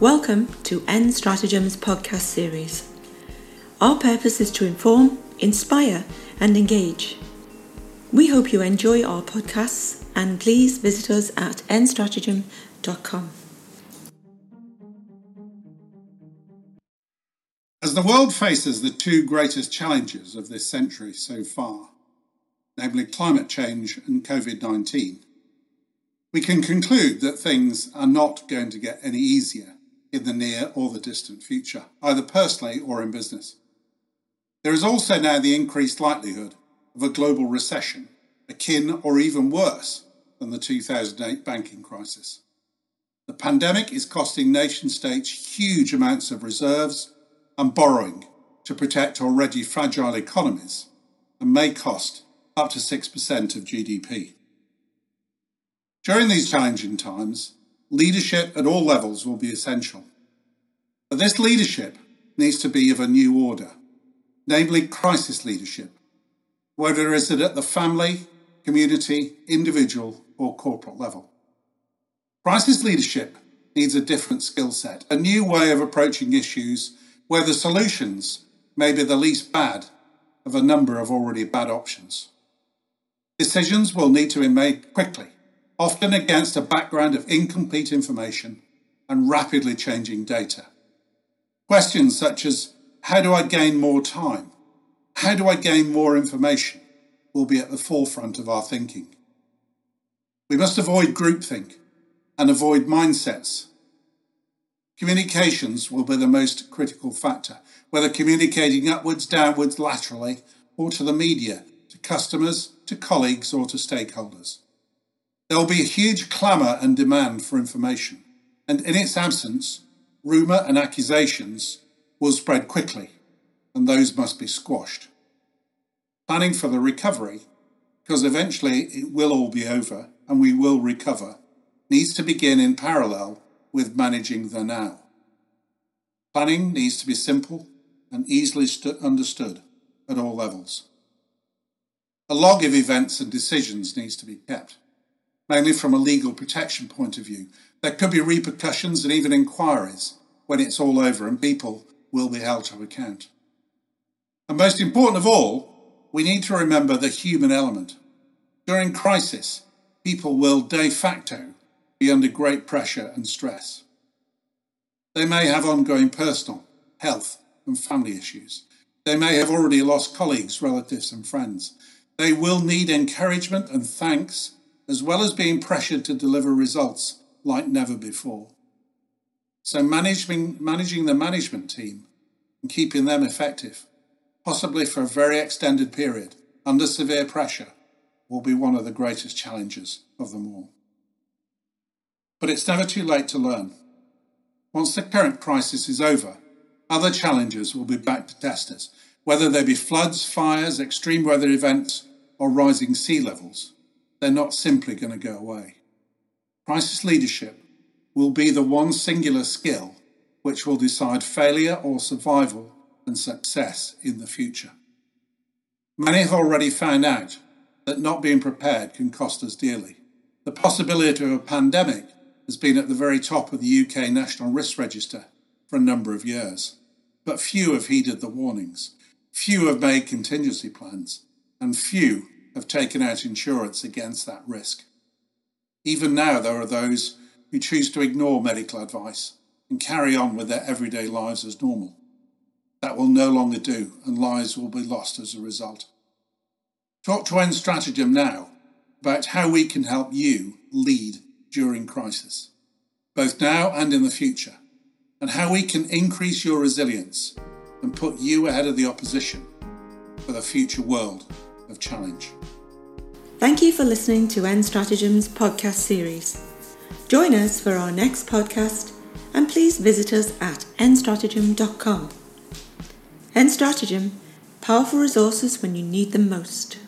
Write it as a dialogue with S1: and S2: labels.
S1: Welcome to N Stratagem's podcast series. Our purpose is to inform, inspire, and engage. We hope you enjoy our podcasts and please visit us at nstratagem.com.
S2: As the world faces the two greatest challenges of this century so far, namely climate change and COVID 19, we can conclude that things are not going to get any easier in the near or the distant future, either personally or in business. There is also now the increased likelihood of a global recession, akin or even worse than the 2008 banking crisis. The pandemic is costing nation states huge amounts of reserves and borrowing to protect already fragile economies and may cost up to 6% of GDP. During these challenging times, leadership at all levels will be essential. But this leadership needs to be of a new order, namely crisis leadership, whether it is at the family, community, individual, or corporate level. Crisis leadership needs a different skill set, a new way of approaching issues where the solutions may be the least bad of a number of already bad options. Decisions will need to be made quickly, often against a background of incomplete information and rapidly changing data. Questions such as how do I gain more time? How do I gain more information? will be at the forefront of our thinking. We must avoid groupthink and avoid mindsets. Communications will be the most critical factor, whether communicating upwards, downwards, laterally, or to the media, to customers, to colleagues, or to stakeholders. There will be a huge clamour and demand for information, and in its absence, rumour and accusations will spread quickly, and those must be squashed. Planning for the recovery, because eventually it will all be over and we will recover, needs to begin in parallel with managing the now. Planning needs to be simple and easily st- understood at all levels. A log of events and decisions needs to be kept mainly from a legal protection point of view. There could be repercussions and even inquiries when it's all over, and people will be held to account. And most important of all, we need to remember the human element. During crisis, people will de facto be under great pressure and stress. They may have ongoing personal, health, and family issues. They may have already lost colleagues, relatives, and friends. They will need encouragement and thanks as well as being pressured to deliver results like never before. So managing, managing the management team and keeping them effective, possibly for a very extended period, under severe pressure, will be one of the greatest challenges of them all. But it's never too late to learn. Once the current crisis is over, other challenges will be back to test us, whether they be floods, fires, extreme weather events, or rising sea levels they're not simply going to go away. Crisis leadership will be the one singular skill which will decide failure or survival and success in the future. Many have already found out that not being prepared can cost us dearly. The possibility of a pandemic has been at the very top of the UK National Risk Register for a number of years, but few have heeded the warnings. Few have made contingency plans, and few have taken out insurance against that risk. Even now, there are those who choose to ignore medical advice and carry on with their everyday lives as normal. That will no longer do, and lives will be lost as a result. Talk to N Stratagem now about how we can help you lead during crisis, both now and in the future, and how we can increase your resilience and put you ahead of the opposition for the future world of challenge.
S1: Thank you for listening to N Stratagem's podcast series. Join us for our next podcast and please visit us at nstratagem.com. N Stratagem, powerful resources when you need them most.